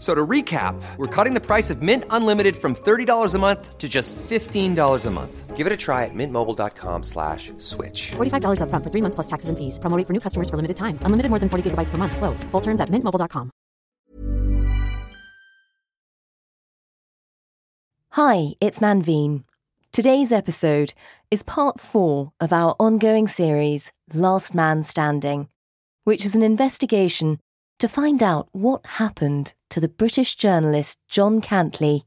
So to recap, we're cutting the price of Mint Unlimited from $30 a month to just $15 a month. Give it a try at mintmobile.com slash switch. $45 upfront for three months plus taxes and fees. Promo rate for new customers for limited time. Unlimited more than 40 gigabytes per month. Slows. Full terms at mintmobile.com. Hi, it's Manveen. Today's episode is part four of our ongoing series, Last Man Standing, which is an investigation to find out what happened to the British journalist John Cantlie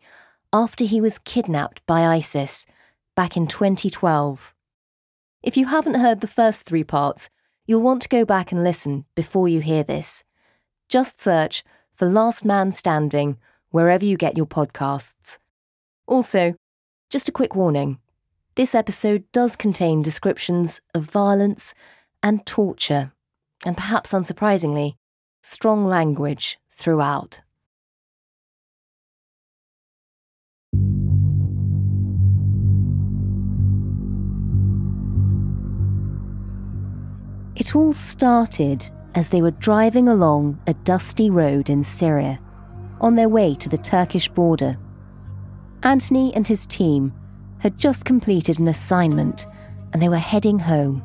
after he was kidnapped by ISIS back in 2012. If you haven't heard the first three parts, you'll want to go back and listen before you hear this. Just search for Last Man Standing wherever you get your podcasts. Also, just a quick warning this episode does contain descriptions of violence and torture, and perhaps unsurprisingly, strong language throughout. It all started as they were driving along a dusty road in Syria, on their way to the Turkish border. Anthony and his team had just completed an assignment and they were heading home.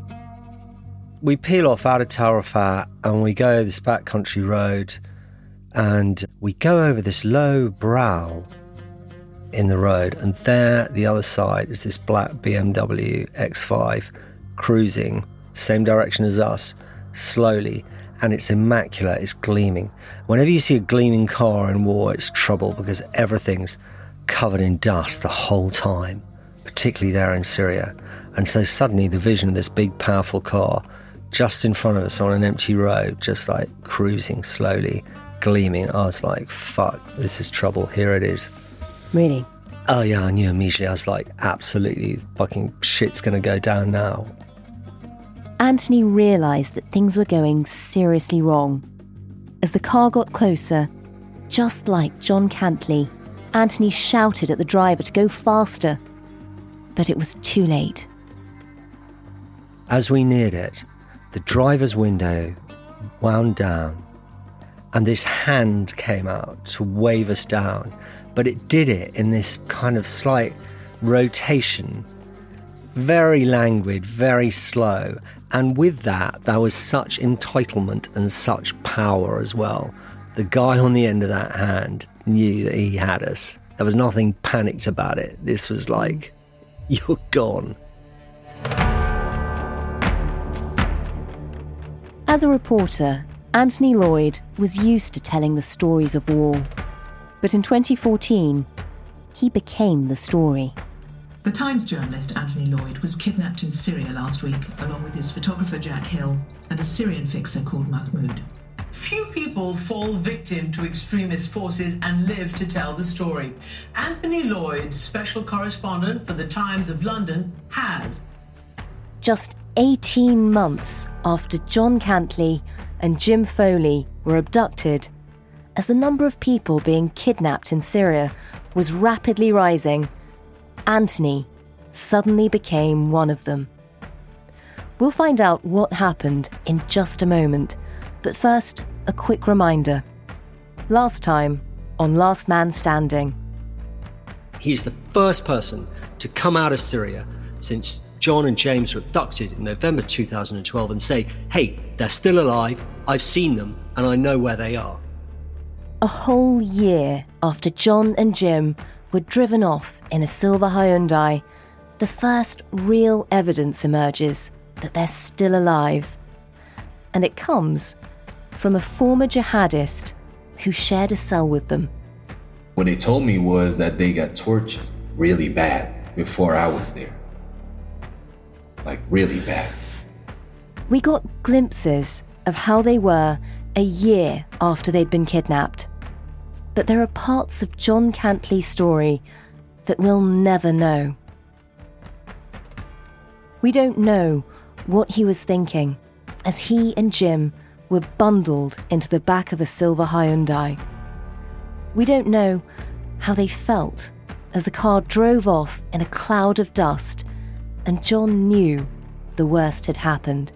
We peel off out of Tarafat and we go this backcountry road and we go over this low brow in the road and there the other side is this black BMW X5 cruising same direction as us slowly and it's immaculate it's gleaming. Whenever you see a gleaming car in war it's trouble because everything's covered in dust the whole time particularly there in Syria. And so suddenly the vision of this big powerful car just in front of us on an empty road, just like cruising slowly, gleaming. I was like, fuck, this is trouble. Here it is. Really? Oh, yeah, I knew immediately. I was like, absolutely, fucking shit's gonna go down now. Anthony realised that things were going seriously wrong. As the car got closer, just like John Cantlie, Anthony shouted at the driver to go faster. But it was too late. As we neared it, the driver's window wound down, and this hand came out to wave us down. But it did it in this kind of slight rotation, very languid, very slow. And with that, there was such entitlement and such power as well. The guy on the end of that hand knew that he had us. There was nothing panicked about it. This was like, you're gone. As a reporter, Anthony Lloyd was used to telling the stories of war. But in 2014, he became the story. The Times journalist Anthony Lloyd was kidnapped in Syria last week, along with his photographer Jack Hill and a Syrian fixer called Mahmoud. Few people fall victim to extremist forces and live to tell the story. Anthony Lloyd, special correspondent for the Times of London, has. Just 18 months after John Cantlie and Jim Foley were abducted, as the number of people being kidnapped in Syria was rapidly rising, Anthony suddenly became one of them. We'll find out what happened in just a moment, but first, a quick reminder. Last time on Last Man Standing, He's the first person to come out of Syria since John and James were abducted in November 2012 and say, hey, they're still alive, I've seen them, and I know where they are. a whole year after John and Jim were driven off in a silver Hyundai, the first real evidence emerges that they're still alive. And it comes from a former jihadist who shared a cell with them. What they told me was that they got tortured really bad before I was there. Like, really bad. We got glimpses of how they were a year after they'd been kidnapped. But there are parts of John Cantlie's story that we'll never know. We don't know what he was thinking as he and Jim were bundled into the back of a silver Hyundai. We don't know how they felt as the car drove off in a cloud of dust and John knew the worst had happened.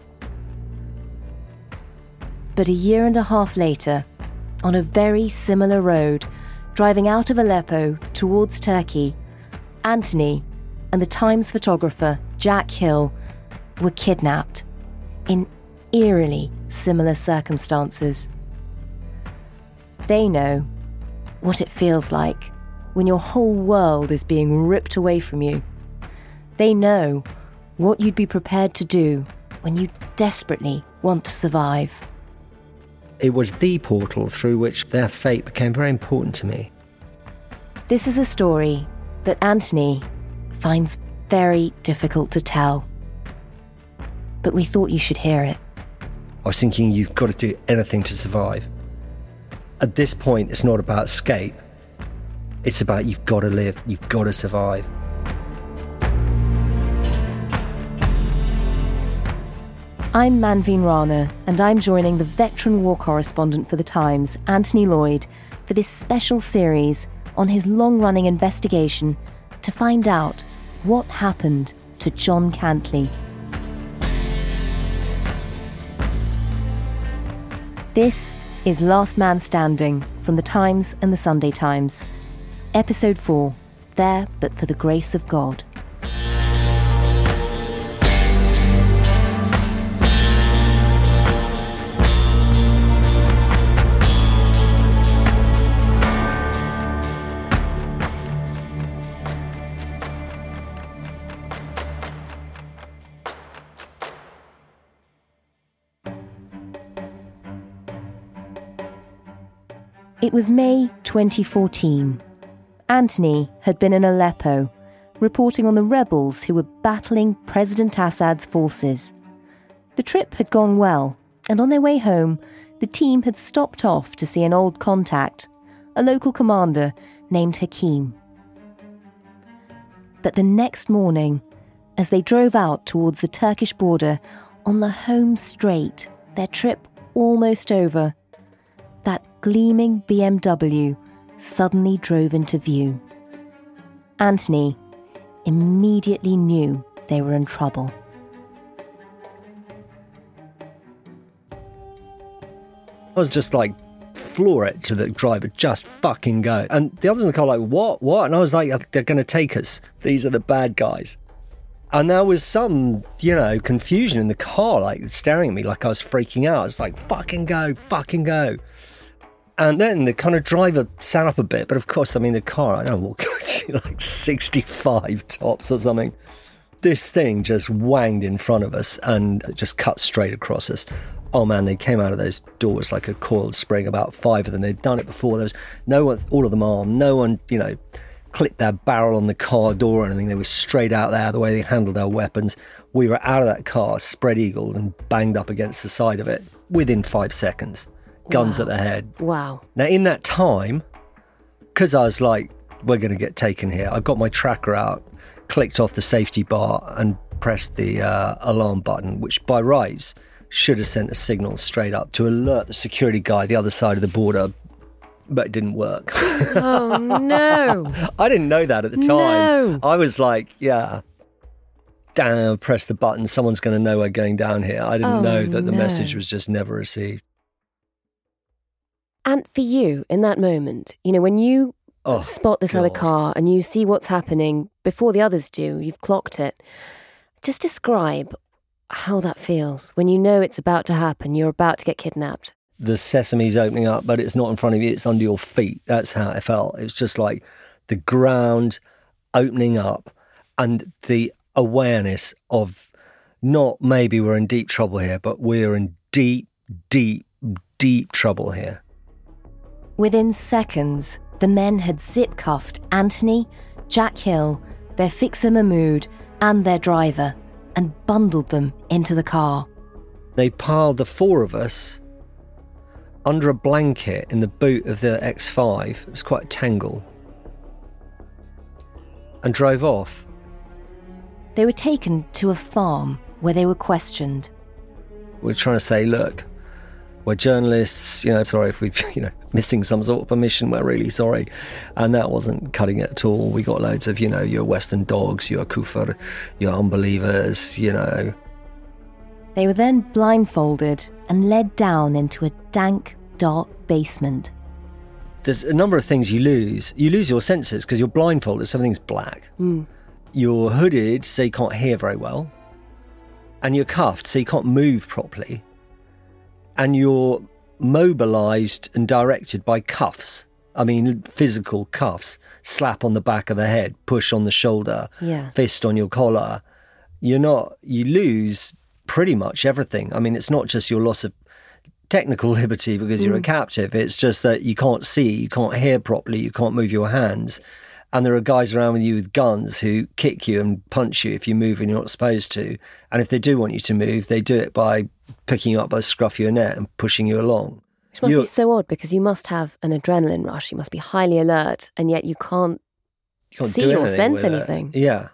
But a year and a half later, on a very similar road, driving out of Aleppo towards Turkey, Anthony and the Times photographer Jack Hill were kidnapped in eerily similar circumstances. They know what it feels like when your whole world is being ripped away from you. They know what you'd be prepared to do when you desperately want to survive. It was the portal through which their fate became very important to me. This is a story that Anthony finds very difficult to tell. But we thought you should hear it. I was thinking you've got to do anything to survive. At this point, it's not about escape, it's about you've got to live, you've got to survive. I'm Manveen Rana, and I'm joining the veteran war correspondent for The Times, Anthony Lloyd, for this special series on his long running investigation to find out what happened to John Cantlie. This is Last Man Standing from The Times and The Sunday Times. Episode 4 There But for the Grace of God. It was May 2014. Anthony had been in Aleppo, reporting on the rebels who were battling President Assad's forces. The trip had gone well, and on their way home, the team had stopped off to see an old contact, a local commander named Hakim. But the next morning, as they drove out towards the Turkish border on the home straight, their trip almost over, that gleaming BMW suddenly drove into view. Anthony immediately knew they were in trouble. I was just like, floor it to the driver, just fucking go. And the others in the car, like, what, what? And I was like, they're going to take us. These are the bad guys. And there was some, you know, confusion in the car, like staring at me like I was freaking out. It's like, fucking go, fucking go. And then the kind of driver sat up a bit, but of course, I mean, the car, I don't know what, like 65 tops or something. This thing just wanged in front of us and just cut straight across us. Oh man, they came out of those doors like a coiled spring, about five of them. They'd done it before. There was no one, all of them armed. No one, you know, clipped their barrel on the car door or anything. They were straight out there, the way they handled their weapons. We were out of that car, spread eagled, and banged up against the side of it within five seconds guns Wow. at the head. Wow. Now, in that time, because I was like, we're going to get taken here, I got my tracker out, clicked off the safety bar, and pressed the uh, alarm button, which by rights should have sent a signal straight up to alert the security guy the other side of the border. But it didn't work. Oh no. I didn't know that at the time. No. I was like, yeah, damn, press the button. Someone's going to know we're going down here. I didn't Oh, know that the no. message was just never received. And for you, in that moment, you know, when you Oh, spot this other car and you see what's happening before the others do, you've clocked it. Just describe how that feels when you know it's about to happen, you're about to get kidnapped. the sesame's opening up, but it's not in front of you, it's under your feet. That's how it felt. It was just like the ground opening up and the awareness of not maybe we're in deep trouble here, but we're in deep, deep, deep trouble here. Within seconds, the men had zip cuffed Anthony, Jack Hill, their fixer Mahmood, and their driver and bundled them into the car. They piled the four of us under a blanket in the boot of the X5. It was quite a tangle. And drove off. They were taken to a farm where they were questioned. We're trying to say, look, we're journalists, you know, sorry if we've, you know, missing some sort of permission, we're really sorry. And that wasn't cutting it at all. We got loads of, you know, you're Western dogs, you're kufr, you're unbelievers, you know. They were then blindfolded and led down into a dank, dark basement. There's a number of things you lose. You lose your senses because you're blindfolded, so everything's black. Mm. You're hooded, so you can't hear very well. And you're cuffed, so you can't move properly. And you're mobilized and directed by cuffs. I mean, physical cuffs, slap on the back of the head, push on the shoulder, Yeah. fist on your collar. You're not, you lose pretty much everything. I mean, it's not just your loss of technical liberty because you're a Mm. captive, it's just that you can't see, you can't hear properly, you can't move your hands. And there are guys around with you with guns who kick you and punch you if you move and you're not supposed to. And if they do want you to move, they do it by picking you up by the scruff of your neck and pushing you along. Which must You're- be so odd because you must have an adrenaline rush. You must be highly alert, and yet you can't. You can't see or sense with it. anything. Yeah.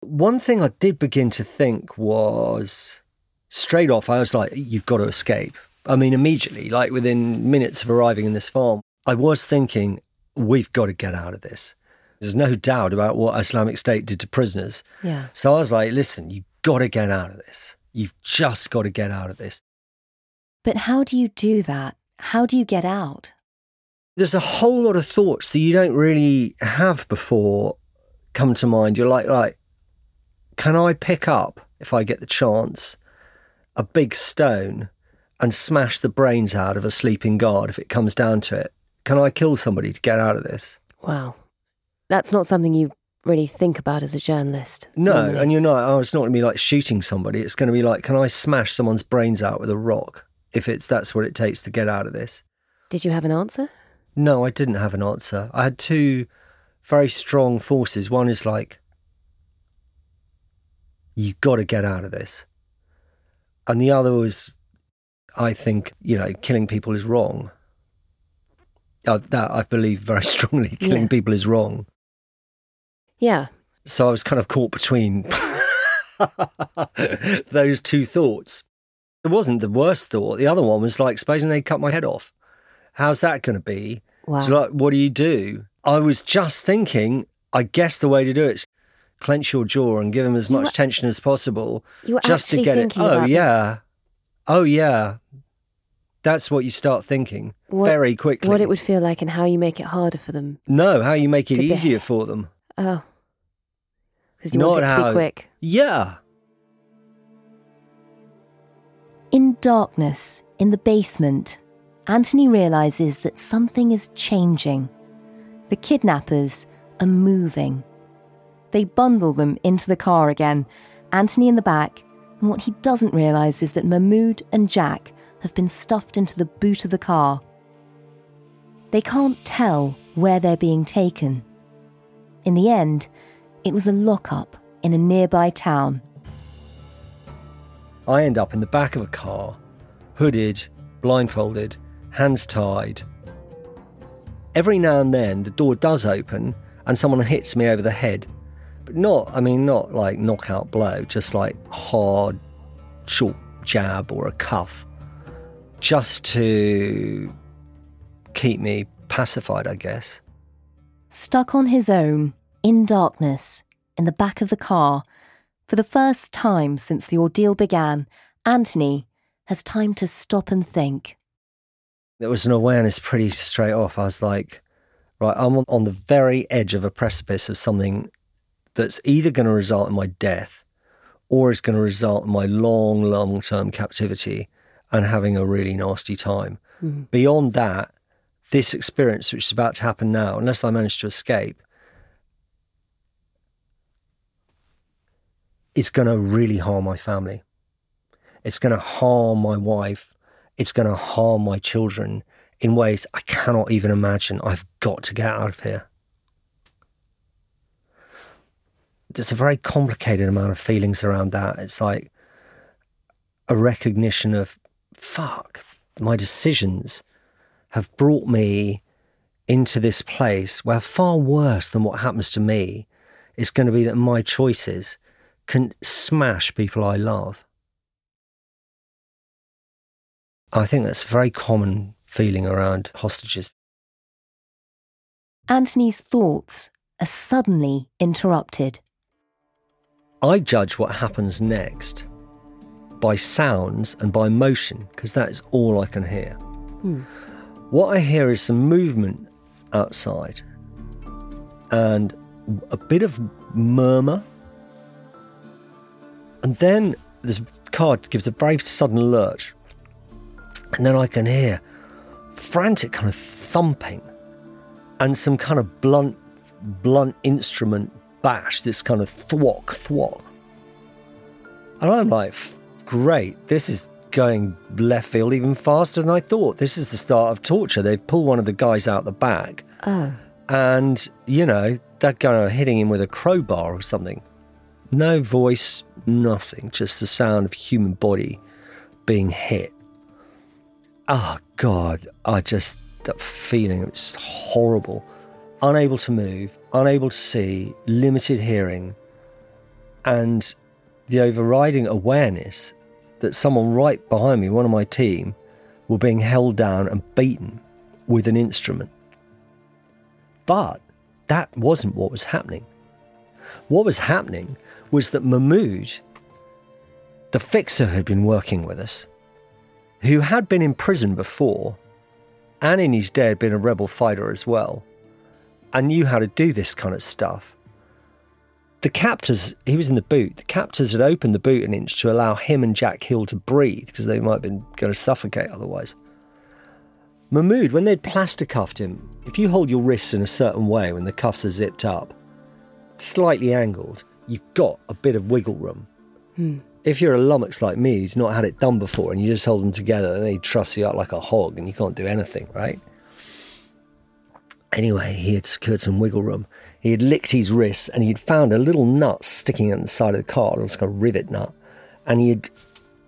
One thing I did begin to think was straight off, I was like, you've got to escape. I mean, immediately, like within minutes of arriving in this farm, I was thinking, we've got to get out of this. There's no doubt about what Islamic State did to prisoners. Yeah. So I was like, listen, you've got to get out of this. You've just got to get out of this. But how do you do that? How do you get out? there's a whole lot of thoughts that you don't really have before come to mind. You're like, like, can I pick up, if I get the chance, a big stone and smash the brains out of a sleeping guard if it comes down to it? Can I kill somebody to get out of this? Wow. That's not something you really think about as a journalist. No, normally. and you're not. Oh, it's not going to be like shooting somebody. It's going to be like, can I smash someone's brains out with a rock if it's that's what it takes to get out of this? Did you have an answer? No, I didn't have an answer. I had two very strong forces. One is like, you've got to get out of this. And the other was, I think, you know, killing people is wrong. Uh, that I believe very strongly, killing Yeah. people is wrong. Yeah. So I was kind of caught between those two thoughts. It wasn't the worst thought. The other one was like, supposing they cut my head off. How's that going to be? Wow. So like, what do you do? I was just thinking, I guess the way to do it is clench your jaw and give them as much were- tension as possible You were just to get it. Oh, yeah. Oh, yeah. That's what you start thinking What- very quickly. what it would feel like and how you make it harder for them. no, how you make it to be- easier for them. Oh. Because you Not want it to be quick. Yeah. In darkness, in the basement, Anthony realizes that something is changing. The kidnappers are moving. They bundle them into the car again, Anthony in the back, and what he doesn't realize is that Mahmood and Jack have been stuffed into the boot of the car. They can't tell where they're being taken. In the end, it was a lockup in a nearby town. I end up in the back of a car, hooded, blindfolded, hands tied. Every now and then, the door does open and someone hits me over the head. But not, I mean, not like knockout blow, just like hard, short jab or a cuff. Just to keep me pacified, I guess. Stuck on his own, in darkness, in the back of the car, for the first time since the ordeal began, Anthony has time to stop and think. There was an awareness pretty straight off. I was like, right, I'm on- the very edge of a precipice of something that's either going to result in my death or is going to result in my long, long term captivity and having a really nasty time. Mhm. Beyond that, this experience, which is about to happen now, unless I manage to escape, is going to really harm my family. It's going to harm my wife. It's going to harm my children. in ways I cannot even imagine. I've got to get out of here. There's a very complicated amount of feelings around that. It's like a recognition of, fuck, my decisions have brought me into this place where far worse than what happens to me is going to be that my choices can smash people I love. I think that's a very common feeling around hostages. Anthony's thoughts are suddenly interrupted. I judge what happens next by sounds and by motion because that is all I can hear. Hmm. What I hear is some movement outside and a bit of murmur. And then this car gives a very sudden lurch. And then I can hear frantic kind of thumping and some kind of blunt, blunt instrument bash, this kind of thwack, thwack. And I'm like, great, this is going left field even faster than I thought. This is the start of torture. They've pulled one of the guys out the back. Oh. And, you know, they're kind of hitting him with a crowbar or something. No voice, nothing, just the sound of human body being hit. Oh, God, I just, that feeling, it's horrible. Unable to move, unable to see, limited hearing, and the overriding awareness that someone right behind me, one of my team, were being held down and beaten with an instrument. But that wasn't what was happening. What was happening was that Mahmood, the fixer who had been working with us, who had been in prison before, and in his day had been a rebel fighter as well, and knew how to do this kind of stuff. The captors, he was in the boot, the captors had opened the boot an inch to allow him and Jack Hill to breathe because they might have been going to suffocate otherwise. Mahmood, when they'd plaster cuffed him, if you hold your wrists in a certain way when the cuffs are zipped up, slightly angled, you've got a bit of wiggle room. Hmm. If you're a lummox like me who's not had it done before and you just hold them together and they truss you up like a hog and you can't do anything, right? Anyway, he had secured some wiggle room. He had licked his wrists and he'd found a little nut sticking in the side of the car, it was like a rivet nut. And he had,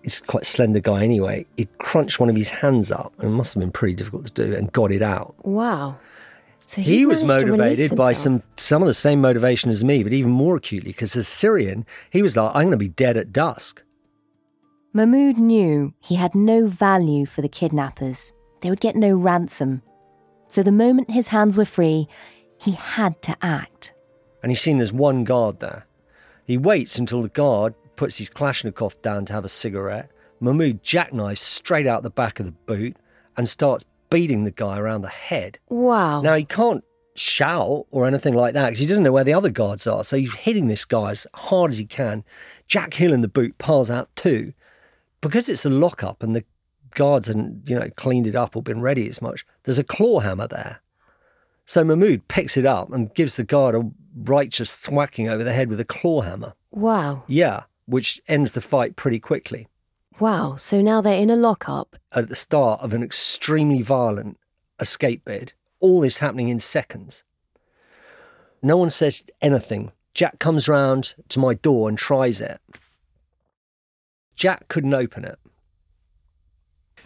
he's quite a slender guy anyway, he'd crunched one of his hands up, and it must have been pretty difficult to do, and got it out. Wow. So He, was managed to release motivated by some some of the same motivation as me, but even more acutely because as Syrian, he was like, "I'm going to be dead at dusk." Mahmood knew he had no value for the kidnappers. They would get no ransom. So the moment his hands were free, he had to act. And he's seen there's one guard there. He waits until the guard puts his Kalashnikov down to have a cigarette. Mahmood jackknifes straight out the back of the boot and starts beating the guy around the head. Wow. Now he can't shout or anything like that because he doesn't know where the other guards are. So he's hitting this guy as hard as he can. Jack Hill in the boot piles out too. Because it's a lockup and the guards hadn't, you know, cleaned it up or been ready as much, there's a claw hammer there. So Mahmood picks it up and gives the guard a righteous thwacking over the head with a claw hammer. Wow. Yeah, which ends the fight pretty quickly. Wow. So now they're in a lockup. At the start of an extremely violent escape bid, all this happening in seconds. No one says anything. Jack comes round to my door and tries it. Jack couldn't open it.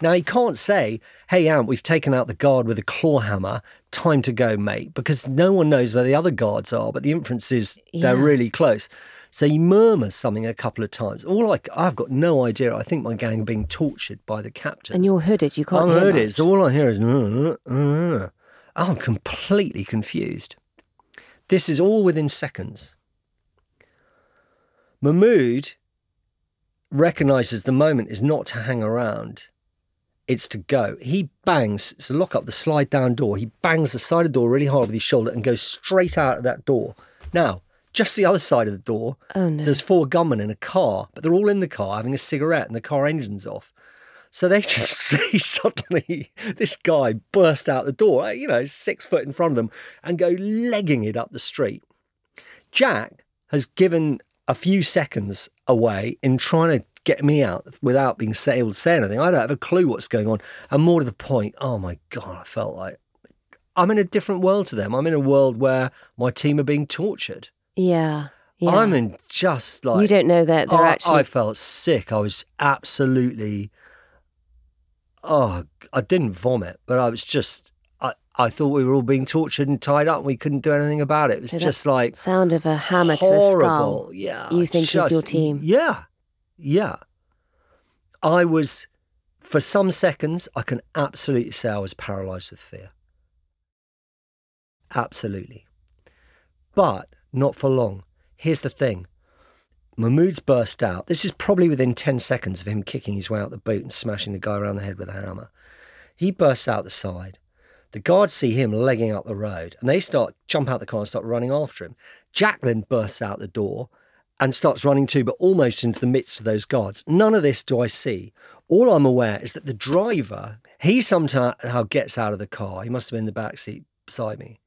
Now, he can't say, hey, Ant, we've taken out the guard with a claw hammer. Time to go, mate, because no one knows where the other guards are, but the inference is they're Yeah. really close. So he murmurs something a couple of times. All like, I've got no idea. I think my gang are being tortured by the captors. And you're hooded. You can't I'm hooded, much. so all I hear is, uh, uh, uh. I'm completely confused. This is all within seconds. Mahmood recognizes the moment is not to hang around, it's to go. He bangs, it's a lock up the slide down door. He bangs the side of the door really hard with his shoulder and goes straight out of that door. Now, just the other side of the door, Oh, no. there's four gunmen in a car, but they're all in the car having a cigarette and the car engine's off. So they just see suddenly this guy burst out the door, you know, six foot in front of them, and go legging it up the street. Jack has given a few seconds away in trying to get me out without being able to say anything. I don't have a clue what's going on. And more to the point, oh my God, I felt like I'm in a different world to them. I'm in a world where my team are being tortured. Yeah. yeah. I'm in just like you don't know that they're I, actually. I felt sick. I was absolutely. Oh, I didn't vomit, but I was just. I, I thought we were all being tortured and tied up. and We couldn't do anything about it. It was So just like sound of a hammer to a skull. Yeah, You think is just- your team. Yeah, yeah. I was, for some seconds, I can absolutely say I was paralysed with fear. Absolutely. But not for long. Here's the thing Mahmood's burst out. This is probably within 10 seconds of him kicking his way out the boot and smashing the guy around the head with a hammer. He bursts out the side. The guards see him legging up the road and they start, jump out the car and start running after him. Jack Hill bursts out the door and starts running too, but almost into the midst of those guards. None of this do I see. All I'm aware is that the driver, he somehow gets out of the car. He must have been in the back seat beside me.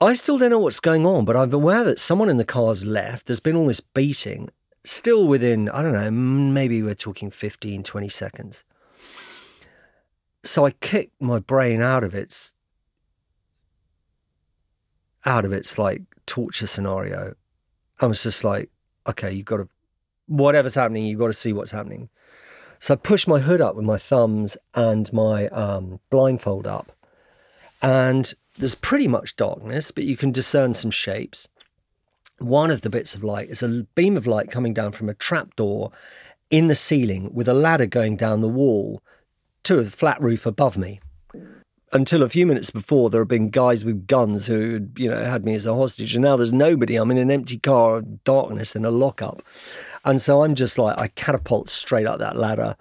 I still don't know what's going on, but I'm aware that someone in the car's left. There's been all this beating, still within, I don't know, maybe we're talking 15, 20 seconds. So I kick my brain out of its out of its like torture scenario. I was just like, okay, you've got to whatever's happening, you've got to see what's happening. So I pushed my hood up with my thumbs and my um, blindfold up. And there's pretty much darkness, but you can discern some shapes. One of the bits of light is a beam of light coming down from a trapdoor in the ceiling with a ladder going down the wall to a flat roof above me. Until a few minutes before, there have been guys with guns who, you know, had me as a hostage, and now there's nobody. I'm in an empty car of darkness in a lockup, and so I'm just like I catapult straight up that ladder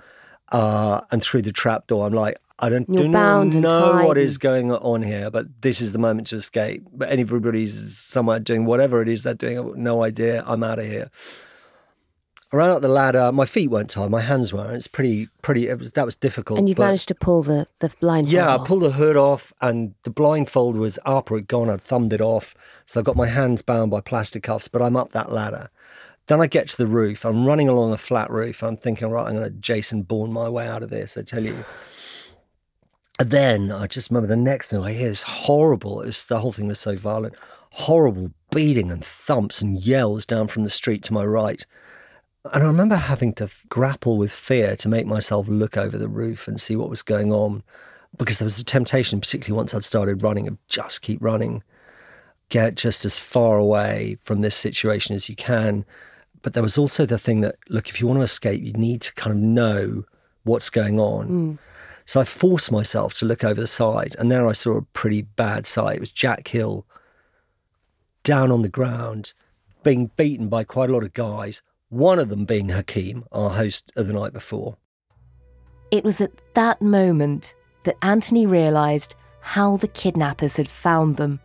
uh, and through the trapdoor. I'm like, I don't do not know what is going on here, but this is the moment to escape. But everybody's somewhere doing whatever it is they're doing. I've got no idea. I'm out of here. I ran up the ladder. My feet weren't tied. My hands were. It's pretty, pretty. It was that was difficult. And you've managed to pull the, the blindfold yeah, I pulled the hood off, and the blindfold was up or it gone. I'd thumbed it off, so I've got my hands bound by plastic cuffs. But I'm up that ladder. Then I get to the roof. I'm running along a flat roof. I'm thinking, right, I'm going to Jason Bourne my way out of this. I tell you. And then I just remember the next thing I hear is horrible. It was, the whole thing was so violent. Horrible beating and thumps and yells down from the street to my right. And I remember having to grapple with fear to make myself look over the roof and see what was going on because there was a temptation, particularly once I'd started running, of just keep running, get just as far away from this situation as you can. But there was also the thing that, look, if you want to escape, you need to kind of know what's going on. Hmm. So I forced myself to look over the side, and there I saw a pretty bad sight. It was Jack Hill down on the ground, being beaten by quite a lot of guys, one of them being Hakeem, our host of the night before. It was at that moment that Anthony realised how the kidnappers had found them.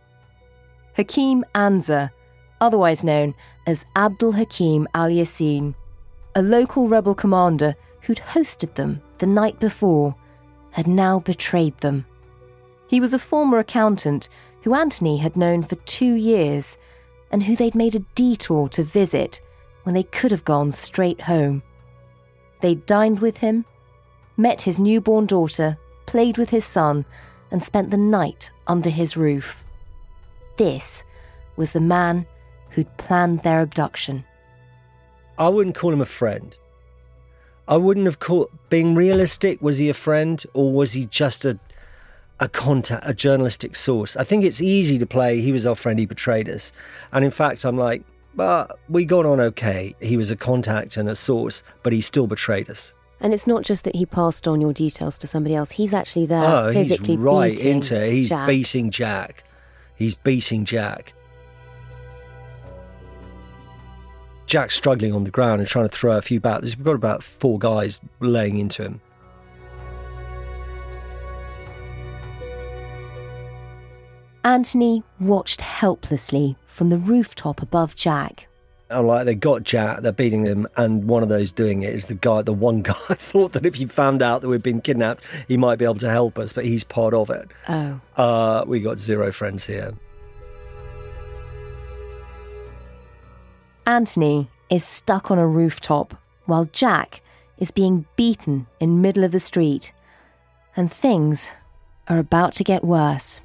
Hakeem Anza, otherwise known as Abdul Hakim Al Yassin, a local rebel commander who'd hosted them the night before, had now betrayed them. He was a former accountant who Anthony had known for two years and who they'd made a detour to visit when they could have gone straight home. They'd dined with him, met his newborn daughter, played with his son, and spent the night under his roof. This was the man who'd planned their abduction. I wouldn't call him a friend. I wouldn't have called being realistic. Was he a friend or was he just a a contact, a journalistic source? I think it's easy to play. He was our friend. He betrayed us, and in fact, I'm like, but we got on okay. He was a contact and a source, but he still betrayed us. And it's not just that he passed on your details to somebody else. He's actually there oh, physically he's right beating into. He's Jack. beating Jack. He's beating Jack. Jack's struggling on the ground and trying to throw a few battles. We've got about four guys laying into him. Anthony watched helplessly from the rooftop above Jack. And like they got Jack, they're beating him, and one of those doing it is the guy, the one guy thought that if he found out that we'd been kidnapped, he might be able to help us, but he's part of it. Oh. Uh, we got zero friends here. Anthony is stuck on a rooftop, while Jack is being beaten in middle of the street. And things are about to get worse.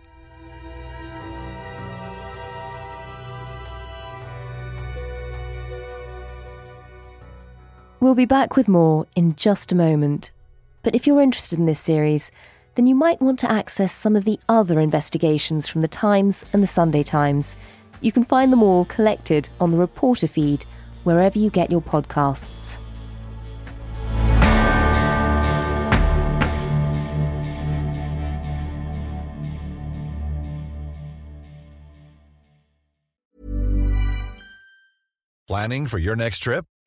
We'll be back with more in just a moment. But if you're interested in this series, then you might want to access some of the other investigations from the Times and the Sunday Times. You can find them all collected on the reporter feed wherever you get your podcasts. Planning for your next trip?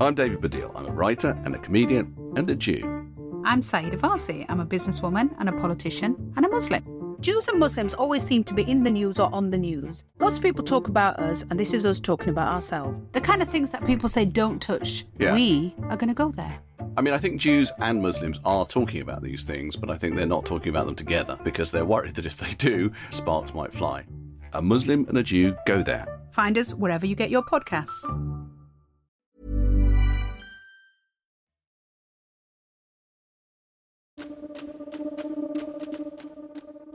I'm David Baddiel. I'm a writer and a comedian and a Jew. I'm Sayeeda Warsi. I'm a businesswoman and a politician and a Muslim. Jews and Muslims always seem to be in the news or on the news. Lots of people talk about us, and this is us talking about ourselves. The kind of things that people say don't touch, Yeah. we are going to go there. I mean, I think Jews and Muslims are talking about these things, but I think they're not talking about them together because they're worried that if they do, sparks might fly. A Muslim and a Jew go there. Find us wherever you get your podcasts.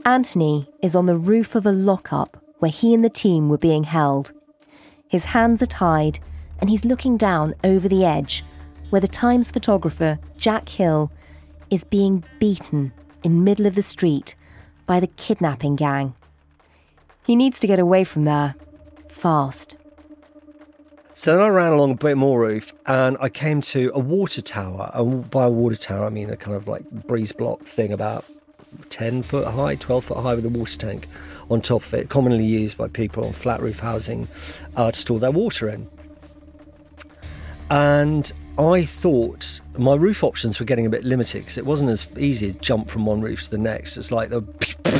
Anthony is on the roof of a lockup where he and the team were being held. His hands are tied, and he's looking down over the edge where the Times photographer, Jack Hill, is being beaten in middle of the street by the kidnapping gang. He needs to get away from there. Fast. So then I ran along a bit more roof and I came to a water tower. And by a water tower, I mean a kind of like breeze block thing about 10 foot high, 12 foot high with a water tank on top of it, commonly used by people on flat roof housing uh, to store their water in. And I thought my roof options were getting a bit limited because it wasn't as easy to jump from one roof to the next. It's like there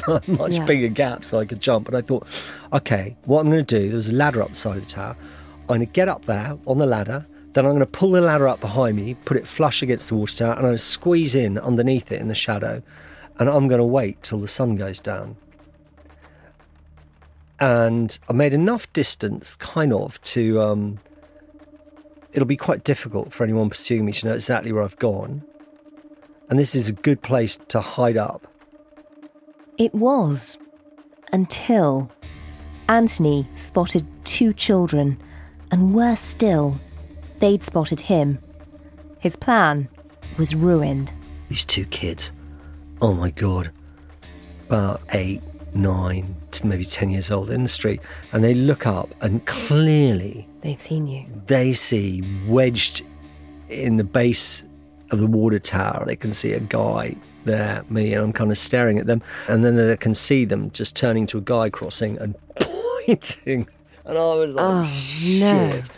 were much Yeah. bigger gaps so I could jump. But I thought, okay, what I'm going to do, there was a ladder up the side of the tower. I'm going to get up there on the ladder. Then I'm going to pull the ladder up behind me, put it flush against the water tower, and I'm going to squeeze in underneath it in the shadow. And I'm going to wait till the sun goes down. And I made enough distance, kind of, to. Um, it'll be quite difficult for anyone pursuing me to know exactly where I've gone. And this is a good place to hide up. It was. Until Anthony spotted two children, and worse still, they'd spotted him. His plan was ruined. These two kids, oh my god, about eight, nine, maybe 10 years old in the street, and they look up and clearly They've seen you. they see wedged in the base of the water tower, they can see a guy there, me, and I'm kind of staring at them. And then they can see them just turning to a guy crossing and pointing. And I was like, Oh, no. shit.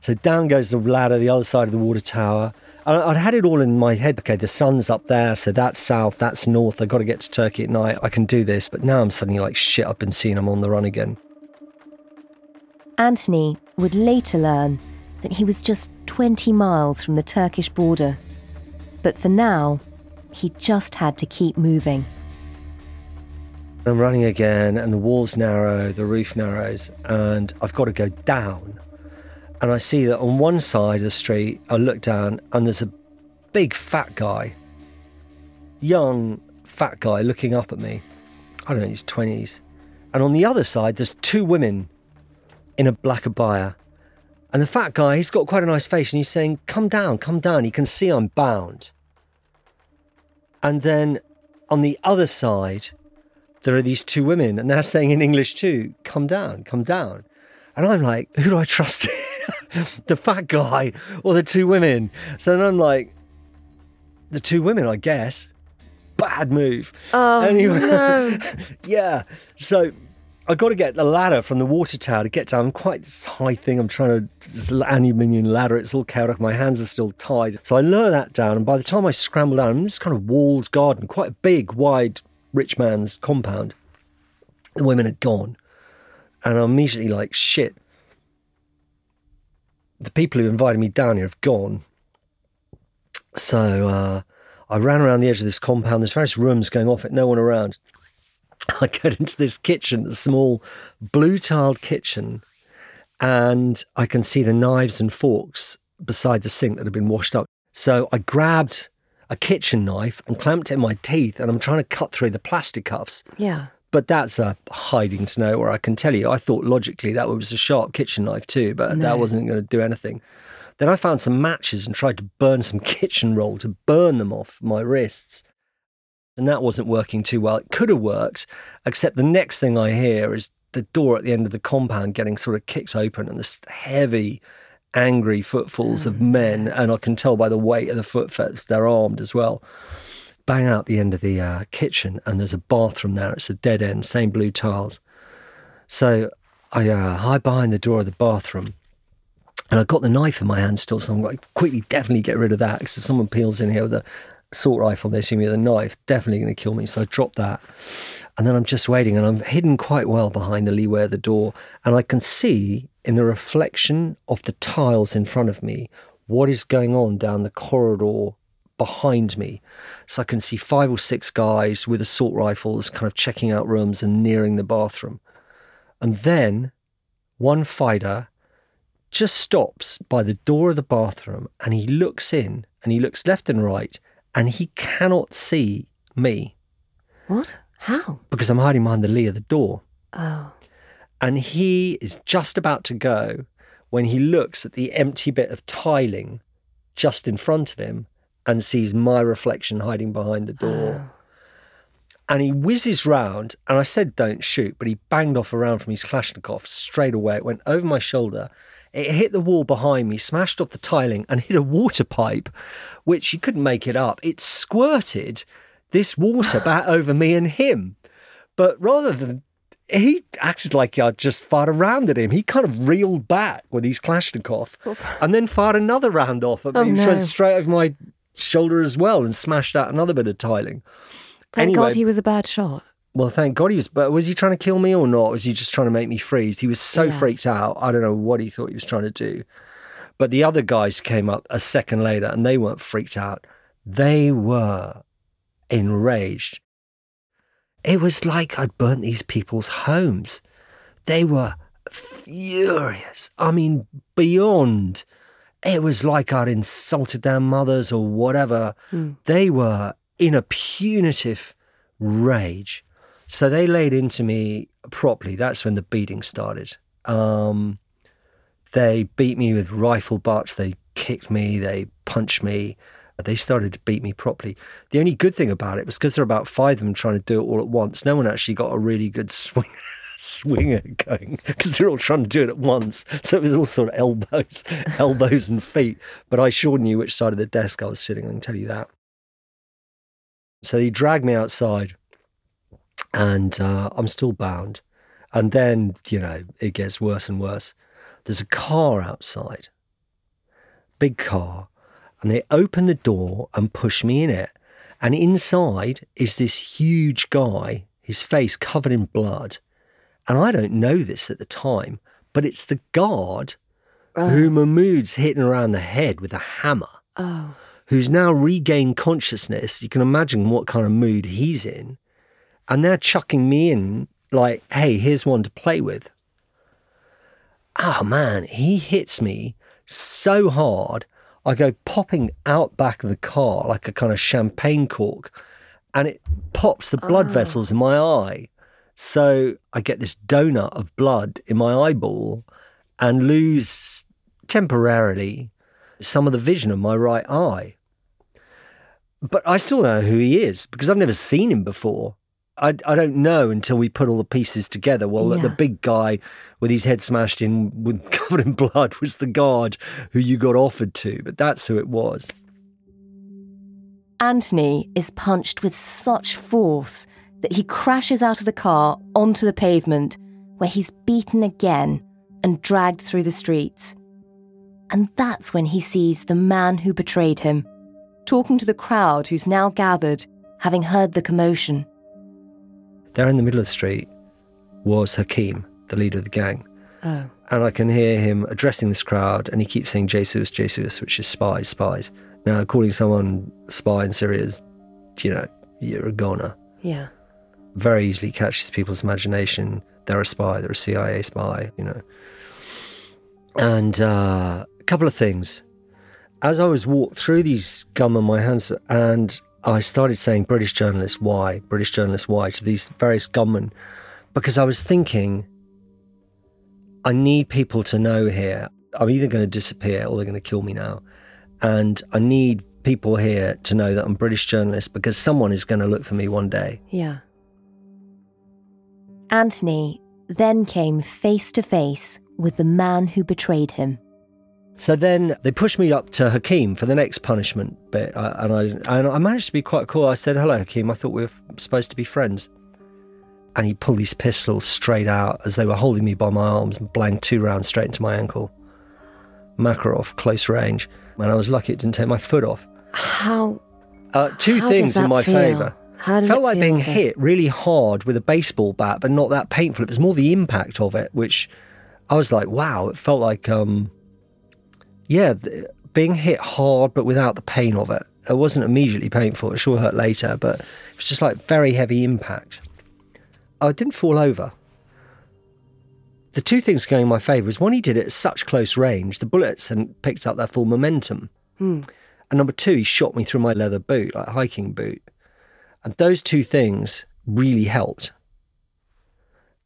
So down goes the ladder, the other side of the water tower. I'd had it all in my head. Okay, the sun's up there, so that's south, that's north. I've got to get to Turkey at night. I can do this. But now I'm suddenly like, shit, I've been seen. I'm on the run again. Anthony would later learn that he was just 20 miles from the Turkish border. But for now, he just had to keep moving. I'm running again, and the wall's narrow, the roof narrows, and I've got to go down. And I see that on one side of the street, I look down, and there's a big fat guy, young fat guy looking up at me. I don't know, he's 20s. And on the other side, there's two women in a black abaya, And the fat guy, he's got quite a nice face and he's saying, Come down, come down. He can see I'm bound. And then on the other side, there are these two women and they're saying in English too, Come down, come down. And I'm like, Who do I trust? the fat guy or the two women? So then I'm like, The two women, I guess. Bad move. Oh, no. yeah. So I got to get the ladder from the water tower to get down. I'm quite this high thing. I'm trying to this aluminium ladder. It's all chaotic. My hands are still tied. So I lower that down, and by the time I scramble down, I'm in this kind of walled garden, quite a big, wide, rich man's compound. The women are gone, and I'm immediately like, shit. The people who invited me down here have gone. So uh, I ran around the edge of this compound. There's various rooms going off it, no one around. I get into this kitchen, a small blue tiled kitchen, and I can see the knives and forks beside the sink that have been washed up. So I grabbed a kitchen knife and clamped it in my teeth, and I'm trying to cut through the plastic cuffs. Yeah. But that's a hiding to know, nowhere. I can tell you, I thought logically that was a sharp kitchen knife too, but No. that wasn't going to do anything. Then I found some matches and tried to burn some kitchen roll to burn them off my wrists. And that wasn't working too well. It could have worked, except the next thing I hear is the door at the end of the compound getting sort of kicked open and this heavy, angry footfalls of oh, men. And I can tell by the weight of the footsteps, they're armed as well. Bang out the end of the uh, kitchen, and there's a bathroom there. It's a dead end, same blue tiles. So I uh, hide behind the door of the bathroom and I've got the knife in my hand still, so I'm like, quickly, definitely get rid of that. Because if someone peels in here with a assault rifle, they see me with a knife, definitely going to kill me. So I drop that. And then I'm just waiting, and I'm hidden quite well behind the leeway of the door. And I can see in the reflection of the tiles in front of me what is going on down the corridor behind me. So I can see five or six guys with assault rifles kind of checking out rooms and nearing the bathroom. And then one fighter just stops by the door of the bathroom and he looks in and he looks left and right and he cannot see me What? How? because I'm hiding behind the lee of the door. Oh. And he is just about to go when he looks at the empty bit of tiling just in front of him and sees my reflection hiding behind the door. And he whizzes round, and I said don't shoot, but he banged off around from his Kalashnikov straight away. It went over my shoulder. It hit the wall behind me, smashed off the tiling, and hit a water pipe, which you couldn't make it up. It squirted this water back over me and him. But rather than he acted like I'd just fired a round at him. He kind of reeled back with his Kalashnikov and then fired another round off at me, Oh, which no. went straight over my shoulder as well and smashed out another bit of tiling. Thank Anyway- God he was a bad shot. Well, thank God he was. But was he trying to kill me or not? Was he just trying to make me freeze? He was so Yeah. freaked out. I don't know what he thought he was trying to do. But the other guys came up a second later and they weren't freaked out. They were enraged. It was like I'd burnt these people's homes. They were furious. I mean, beyond. It was like I'd insulted their mothers or whatever. They were in a punitive rage. So they laid into me properly. That's when the beating started. Um, they beat me with rifle butts. They kicked me. They punched me. They started to beat me properly. The only good thing about it was because there were about five of them trying to do it all at once. No one actually got a really good swing. Swinger going because they're all trying to do it at once, so it was all sort of elbows, elbows and feet. But I sure knew which side of the desk I was sitting. I can tell you that. So he dragged me outside, and uh, I'm still bound. And then, you know, it gets worse and worse. There's a car outside, big car, and they open the door and push me in it. And inside is this huge guy, his face covered in blood. And I don't know this at the time, but it's the guard who oh. Mahmood's hitting around the head with a hammer Oh. who's now regained consciousness. You can imagine what kind of mood he's in. And they're chucking me in like, hey, here's one to play with. Oh man, he hits me so hard. I go popping out back of the car like a kind of champagne cork and it pops the blood oh. vessels in my eye. So I get this donut of blood in my eyeball and lose temporarily some of the vision of my right eye. But I still don't know who he is because I've never seen him before. I, I don't know until we put all the pieces together. Well, Yeah. the big guy with his head smashed in, with covered in blood, was the guard who you got offered to. But that's who it was. Anthony is punched with such force that he crashes out of the car onto the pavement, where he's beaten again and dragged through the streets. And that's when he sees the man who betrayed him, talking to the crowd who's now gathered, having heard the commotion. There in the middle of the street was Hakim, the leader of the gang. Oh. And I can hear him addressing this crowd, and he keeps saying Jesus, Jesus, which is spies, spies. Now, calling someone spy in Syria is, you know, you're a goner. Yeah. Very easily catches people's imagination. They're a spy, they're a CIA spy, you know. And uh, a couple of things. As I was walked through these gum on my hands, and I started saying British journalists, why? British journalists, why? to these various gunmen, because I was thinking, I need people to know here. I'm either going to disappear or they're going to kill me now. And I need people here to know that I'm British journalist because someone is going to look for me one day. Yeah. Anthony then came face to face with the man who betrayed him. So then they pushed me up to Hakim for the next punishment bit, and I and I managed to be quite cool. I said, "Hello, Hakim. I thought we were supposed to be friends." And he pulled his pistol straight out as they were holding me by my arms and blanked two rounds straight into my ankle. Makarov, close range, and I was lucky it didn't take my foot off. How? Uh, two How things in my favour. How does felt like being to- hit really hard with a baseball bat, but not that painful. It was more the impact of it, which I was like, wow. It felt like, um, yeah, th- being hit hard, but without the pain of it. It wasn't immediately painful. It sure hurt later, but it was just like very heavy impact. I didn't fall over. The two things going in my favour was one, he did it at such close range, the bullets hadn't picked up their full momentum. Hmm. And number two, he shot me through my leather boot, like hiking boot. And those two things really helped.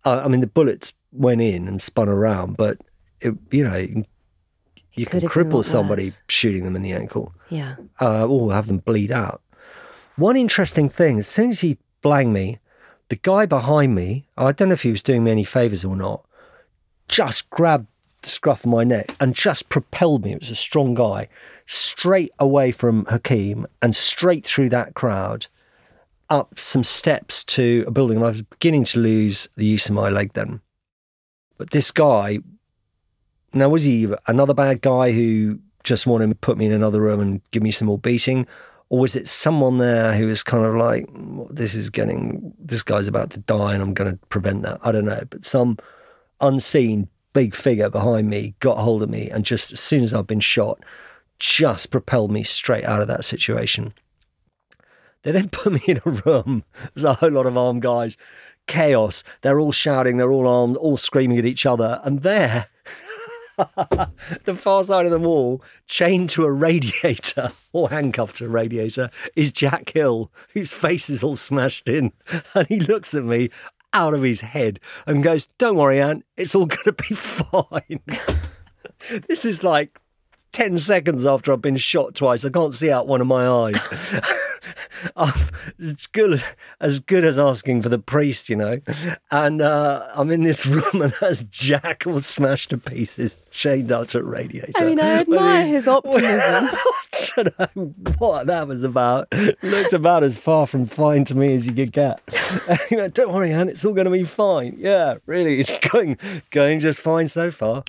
Uh, I mean, the bullets went in and spun around, but it, you know, you can, you can could have cripple somebody worse. shooting them in the ankle, Yeah. uh, or have them bleed out. One interesting thing, as soon as he blanged me, the guy behind me, I don't know if he was doing me any favours or not, just grabbed the scruff of my neck and just propelled me. It was a strong guy, straight away from Hakim and straight through that crowd, up some steps to a building. And I was beginning to lose the use of my leg then. But this guy, now was he another bad guy who just wanted to put me in another room and give me some more beating? Or was it someone there who was kind of like, this is getting, this guy's about to die and I'm going to prevent that? I don't know. But some unseen big figure behind me got hold of me and just as soon as I've been shot, just propelled me straight out of that situation. They then put me in a room. There's a whole lot of armed guys. Chaos. They're all shouting, they're all armed, all screaming at each other. And there, the far side of the wall, chained to a radiator or handcuffed to a radiator, is Jack Hill, whose face is all smashed in. And he looks at me out of his head and goes, Don't worry, Ant, it's all going to be fine. this is like 10 seconds after I've been shot twice. I can't see out one of my eyes. It's good, as good as asking for the priest, you know. And uh, I'm in this room and there's Jack all smashed to pieces, chained out to a radiator. I mean, I admire his- his optimism. I don't know what that was about. Looked about as far from fine to me as you could get. Don't worry, Ant, it's all going to be fine. Yeah, really, it's going going just fine so far.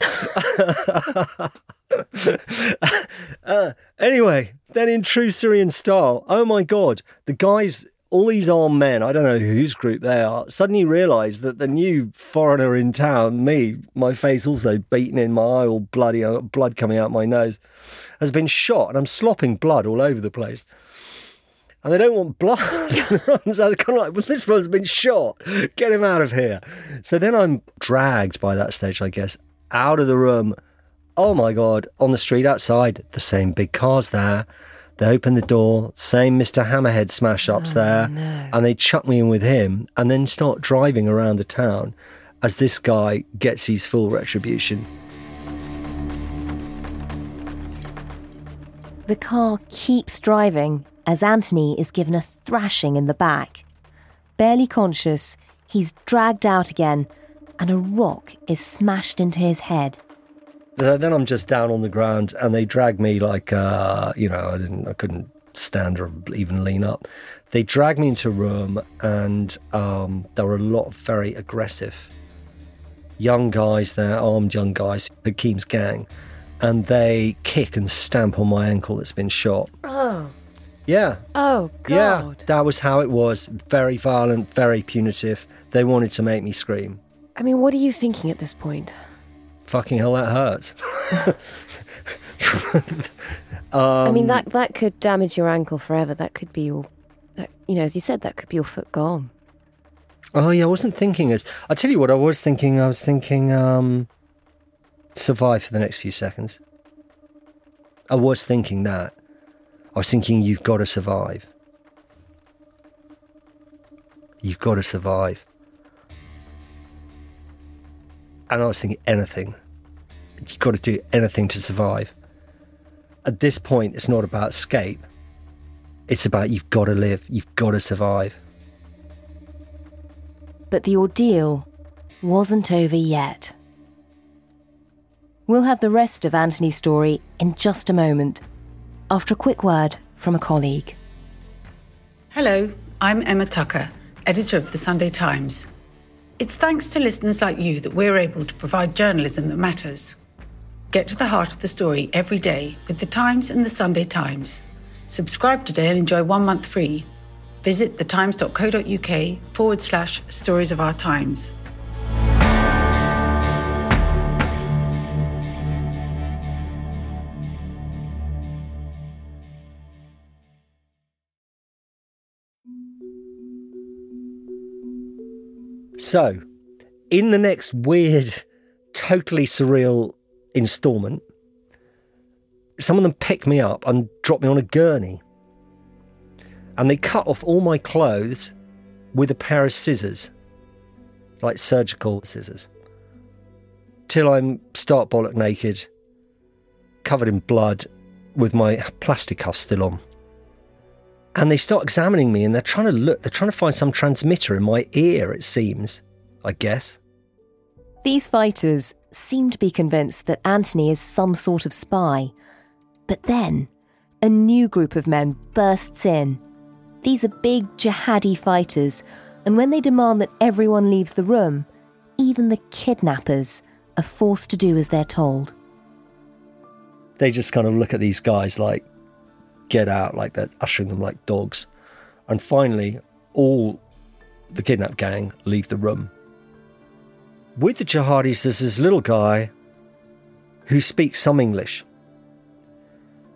uh, anyway, then in true Syrian style, oh my God, the guys, all these armed men, I don't know whose group they are, suddenly realise that the new foreigner in town, me, my face also beaten in, my eye all bloody, got blood coming out my nose, has been shot and I'm slopping blood all over the place. And they don't want blood. so they're kind of like, well, this one's been shot. Get him out of here. So then I'm dragged by that stage, I guess, out of the room. Oh my God, on the street outside, the same big cars there. They open the door, same Mr. Hammerhead smash ups oh, there, and they chuck me in with him and then start driving around the town as this guy gets his full retribution. The car keeps driving as Anthony is given a thrashing in the back. Barely conscious, he's dragged out again, and a rock is smashed into his head. Then I'm just down on the ground, and they drag me like, uh, you know, I didn't, I couldn't stand or even lean up. They dragged me into a room, and um, there were a lot of very aggressive young guys there, armed young guys, Hakim's gang, and they kick and stamp on my ankle that's been shot. Oh. Yeah. Oh, God. Yeah, that was how it was. Very violent, very punitive. They wanted to make me scream. I mean, what are you thinking at this point? Fucking hell, that hurts. um, I mean, that, that could damage your ankle forever. That could be your, that, you know, as you said, that could be your foot gone. Oh yeah, I wasn't thinking it. I tell you what, I was thinking. I was thinking, um, survive for the next few seconds. I was thinking that. I was thinking you've got to survive. You've got to survive. And I was thinking anything. You've got to do anything to survive. At this point, it's not about escape. It's about you've got to live. You've got to survive. But the ordeal wasn't over yet. We'll have the rest of Anthony's story in just a moment, after a quick word from a colleague. Hello, I'm Emma Tucker, editor of the Sunday Times. It's thanks to listeners like you that we're able to provide journalism that matters. Get to the heart of the story every day with the Times and the Sunday Times. Subscribe today and enjoy one month free. Visit thetimes.co.uk forward slash stories of our times. So, in the next weird, totally surreal installment, some of them pick me up and drop me on a gurney. And they cut off all my clothes with a pair of scissors, like surgical scissors, till I'm stark bollock naked, covered in blood, with my plastic cuffs still on. And they start examining me and they're trying to look, they're trying to find some transmitter in my ear, it seems, I guess. These fighters seem to be convinced that Anthony is some sort of spy. But then, a new group of men bursts in. These are big jihadi fighters, and when they demand that everyone leaves the room, even the kidnappers are forced to do as they're told. They just kind of look at these guys like, get out, like they're ushering them like dogs. And finally, all the kidnap gang leave the room. With the jihadis, there's this little guy who speaks some English.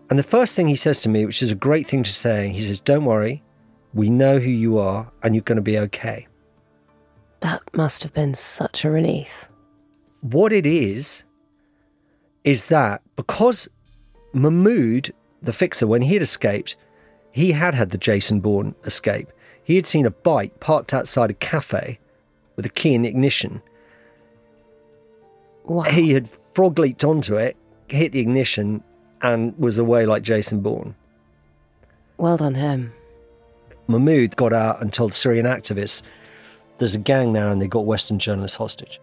And the first thing he says to me, which is a great thing to say, he says, Don't worry, we know who you are and you're going to be okay. That must have been such a relief. What it is, is that because Mahmood, the fixer, when he had escaped, he had had the Jason Bourne escape. He had seen a bike parked outside a cafe with a key in the ignition. Wow. He had frog leaped onto it, hit the ignition, and was away like Jason Bourne. Well done, him. Mahmoud got out and told Syrian activists there's a gang there and they got Western journalists hostage.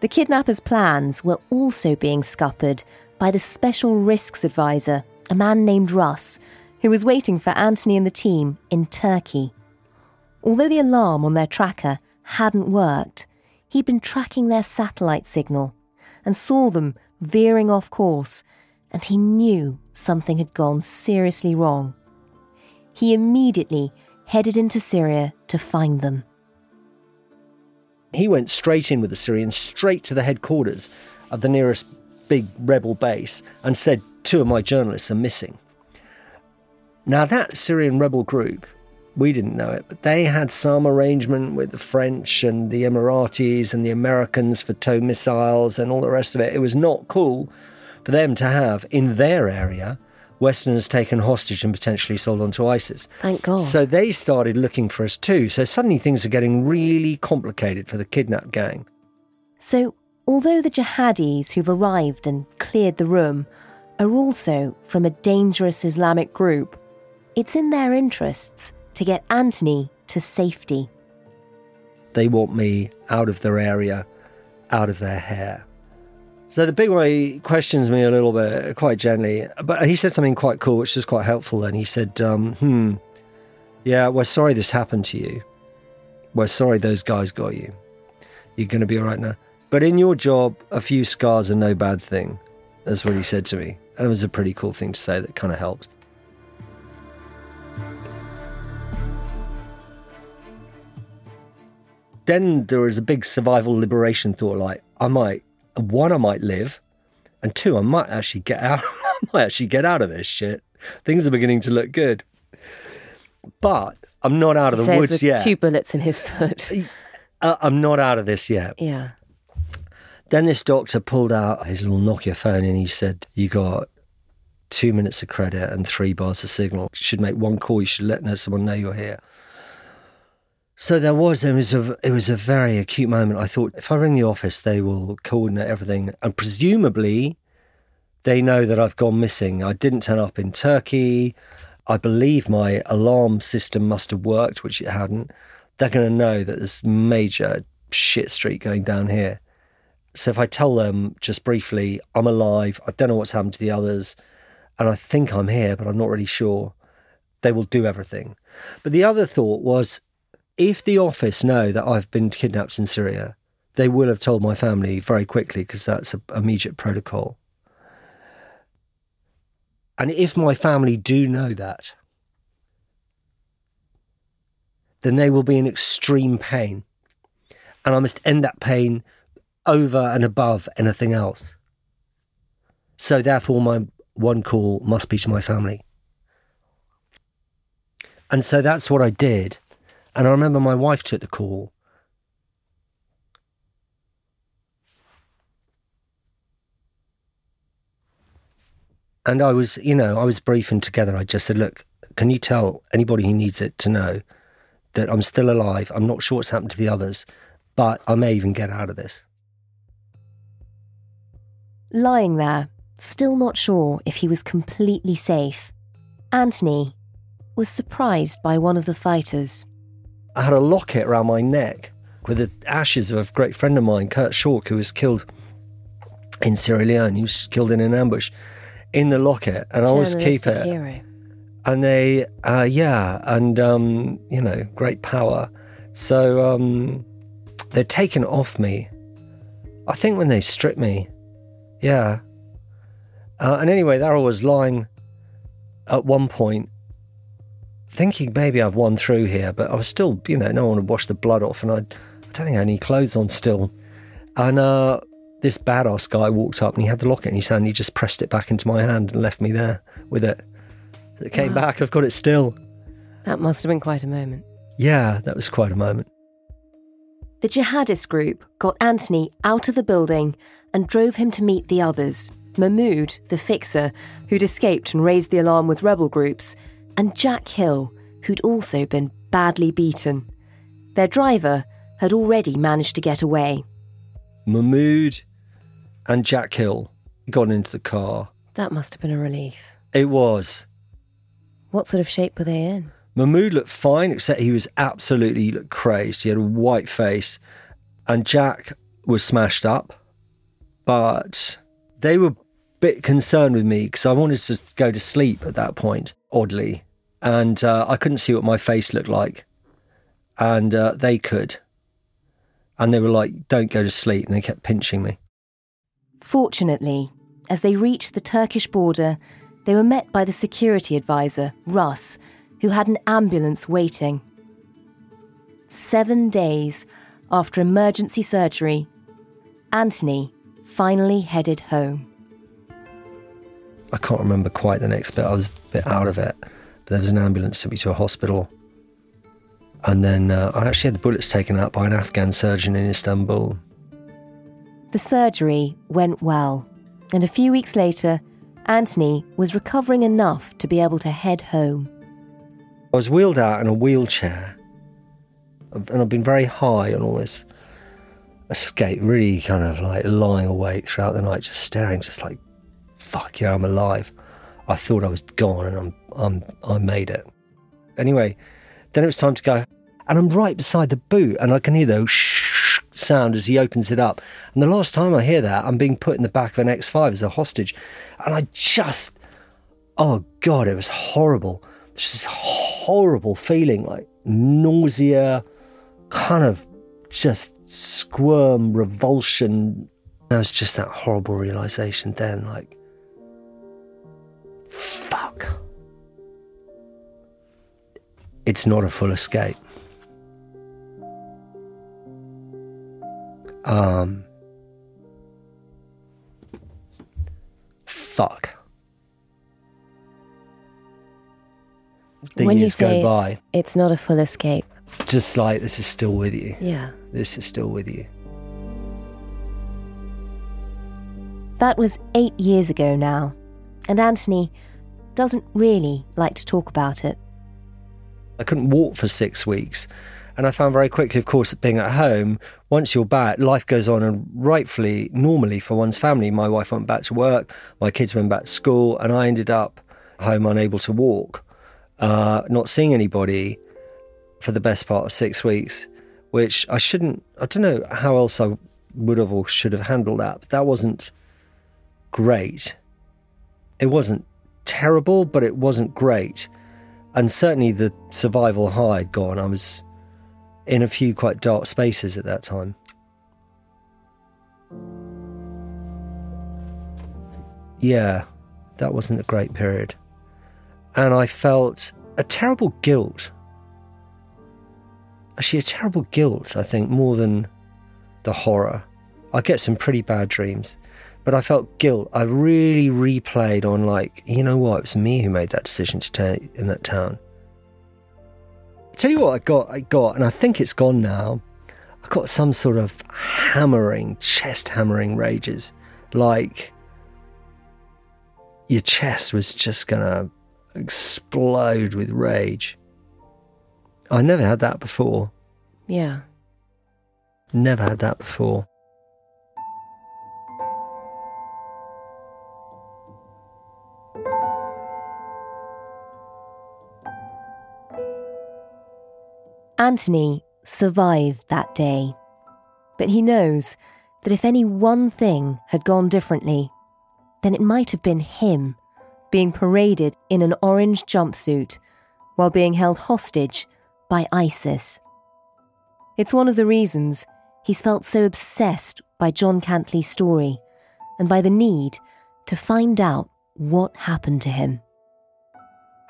The kidnappers' plans were also being scuppered by the Special Risks Advisor, a man named Russ, who was waiting for Anthony and the team in Turkey. Although the alarm on their tracker hadn't worked, he'd been tracking their satellite signal and saw them veering off course, and he knew something had gone seriously wrong. He immediately headed into Syria to find them. He went straight in with the Syrians, straight to the headquarters of the nearest big rebel base, and said, Two of my journalists are missing. Now, that Syrian rebel group, we didn't know it, but they had some arrangement with the French and the Emiratis and the Americans for TOW missiles and all the rest of it. It was not cool for them to have in their area Westerners taken hostage and potentially sold onto ISIS. Thank God. So they started looking for us too. So suddenly things are getting really complicated for the kidnap gang. So, although the jihadis who've arrived and cleared the room are also from a dangerous Islamic group, it's in their interests to get Anthony to safety. They want me out of their area, out of their hair. So the big way questions me a little bit, quite gently, but he said something quite cool, which was quite helpful. And he said, um, "Hmm, yeah, we're sorry this happened to you. We're sorry those guys got you. You're going to be all right now. But in your job, a few scars are no bad thing." That's what he said to me, and it was a pretty cool thing to say. That kind of helped. Then there was a big survival liberation thought, like I might one, I might live, and two, I might actually get out. I might actually get out of this shit. Things are beginning to look good, but I'm not out of He the woods yet. Two bullets in his foot. I'm not out of this yet. Yeah. Then this doctor pulled out his little Nokia phone and he said, "You got two minutes of credit and three bars of signal. You should make one call. You should let someone know you're here." So there was it was a it was a very acute moment. I thought if I ring the office, they will coordinate everything, and presumably they know that I've gone missing. I didn't turn up in Turkey. I believe my alarm system must have worked, which it hadn't. They're going to know that there's major shit street going down here. So if I tell them just briefly, I'm alive, I don't know what's happened to the others, and I think I'm here, but I'm not really sure, they will do everything. But the other thought was if the office know that I've been kidnapped in Syria, they will have told my family very quickly because that's an immediate protocol. And if my family do know that, then they will be in extreme pain. And I must end that pain over and above anything else. So, therefore, my one call must be to my family. And so that's what I did. And I remember my wife took the call. And I was, you know, I was briefing together. I just said, look, can you tell anybody who needs it to know that I'm still alive? I'm not sure what's happened to the others, but I may even get out of this. Lying there, still not sure if he was completely safe, Anthony was surprised by one of the fighters. I had a locket around my neck with the ashes of a great friend of mine, Kurt Schork, who was killed in Sierra Leone. He was killed in an ambush in the locket, and I always keep it. Hero. And they, uh, yeah, and um, you know, great power. So um, they're taken off me. I think when they stripped me, yeah. Uh, and anyway, there I was lying at one point, thinking maybe I've won through here, but I was still, you know, no one had washed the blood off, and I, I don't think I had any clothes on still. And uh, this badass guy walked up and he had the locket in his hand. And he just pressed it back into my hand and left me there with it. It came Wow. back. I've got it still. That must have been quite a moment. Yeah, that was quite a moment. The jihadist group got Anthony out of the building and drove him to meet the others Mahmoud, the fixer, who'd escaped and raised the alarm with rebel groups, and Jack Hill, who'd also been badly beaten. Their driver had already managed to get away. Mahmood and Jack Hill got into the car. That must have been a relief. It was. What sort of shape were they in? Mahmood looked fine, except he was absolutely he looked crazed. He had a white face. And Jack was smashed up. But they were a bit concerned with me because I wanted to go to sleep at that point, oddly. And uh, I couldn't see what my face looked like. And uh, they could. And they were like, don't go to sleep. And they kept pinching me. Fortunately, as they reached the Turkish border, they were met by the security advisor, Russ, who had an ambulance waiting. Seven days after emergency surgery, Anthony finally headed home. I can't remember quite the next bit. I was a bit out of it. But there was an ambulance took me to a hospital. And then uh, I actually had the bullets taken out by an Afghan surgeon in Istanbul. The surgery went well, and a few weeks later, Anthony was recovering enough to be able to head home. I was wheeled out in a wheelchair. And I've been very high on all this escape, really kind of like lying awake throughout the night, just staring, just like fuck yeah, I'm alive. I thought I was gone and I'm, I'm, I made it. Anyway, then it was time to go. And I'm right beside the boot and I can hear the shh sound as he opens it up. And the last time I hear that, I'm being put in the back of an X5 as a hostage. And I just, oh God, it was horrible. This horrible feeling like nausea, kind of just squirm, revulsion. There was just that horrible realization then, like, fuck. It's not a full escape. Um, fuck. The when you years go say by, it's, it's not a full escape, just like this is still with you. yeah. This is still with you. That was eight years ago now, and Anthony doesn't really like to talk about it. I couldn't walk for six weeks. And I found very quickly, of course, that being at home, once you're back, life goes on and rightfully, normally for one's family. My wife went back to work, my kids went back to school, and I ended up home unable to walk, uh, not seeing anybody for the best part of six weeks, which I shouldn't, I don't know how else I would have or should have handled that, but that wasn't great. It wasn't terrible, but it wasn't great. And certainly the survival high had gone. I was in a few quite dark spaces at that time. Yeah, that wasn't a great period. And I felt a terrible guilt. Actually, a terrible guilt, I think, more than the horror. I get some pretty bad dreams, but I felt guilt. I really replayed on, like, you know what? It was me who made that decision to stay in that town. Tell you what, I got, I got, and I think it's gone now. I got some sort of hammering, chest hammering rages, like your chest was just gonna explode with rage. I never had that before. Yeah. Never had that before. Anthony survived that day. But he knows that if any one thing had gone differently, then it might have been him being paraded in an orange jumpsuit while being held hostage by ISIS. It's one of the reasons he's felt so obsessed by John Cantlie's story and by the need to find out what happened to him.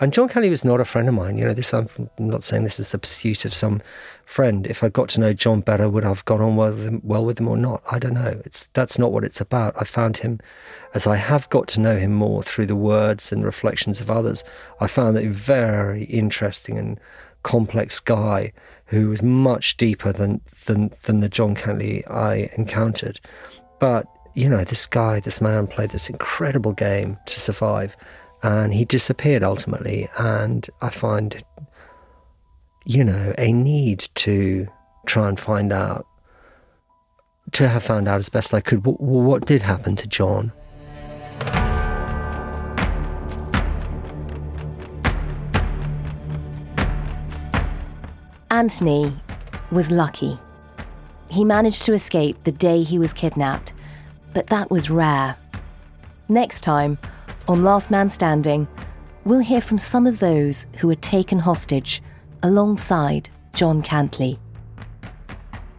And John Cantlie was not a friend of mine. You know, this I'm not saying this is the pursuit of some friend. If I got to know John better, would I have gone on well with him, well with him or not? I don't know. It's that's not what it's about. I found him, as I have got to know him more through the words and reflections of others. I found that very interesting and complex guy who was much deeper than than than the John Cantlie I encountered. But you know, this guy, this man played this incredible game to survive and he disappeared ultimately. And I find, you know, a need to try and find out, to have found out as best I could what, what did happen to John. Anthony was lucky. He managed to escape the day he was kidnapped, but that was rare. Next time, on Last Man Standing, we'll hear from some of those who were taken hostage alongside John Cantlie.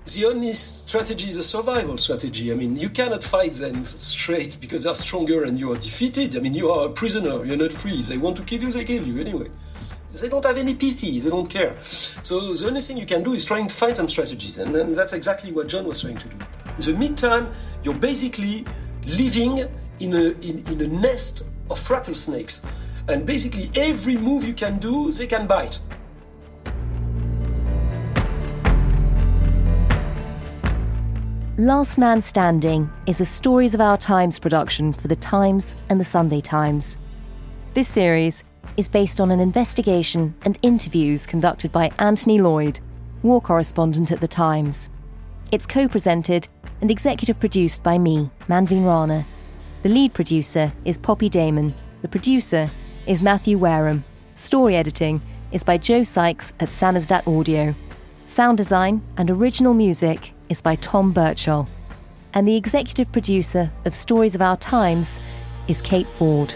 The only strategy is a survival strategy. I mean, you cannot fight them straight because they're stronger and you are defeated. I mean, you are a prisoner, you're not free. They want to kill you, they kill you anyway. They don't have any pity, they don't care. So the only thing you can do is trying to find some strategies, and, and that's exactly what John was trying to do. In the meantime, you're basically living in a, in, in a nest of rattlesnakes. And basically, every move you can do, they can bite. Last Man Standing is a Stories of Our Times production for The Times and The Sunday Times. This series is based on an investigation and interviews conducted by Anthony Lloyd, war correspondent at The Times. It's co presented and executive produced by me, Manveen Rana. The lead producer is Poppy Damon. The producer is Matthew Wareham. Story editing is by Joe Sykes at Samizdat Audio. Sound design and original music is by Tom Birchall. And the executive producer of Stories of Our Times is Kate Ford.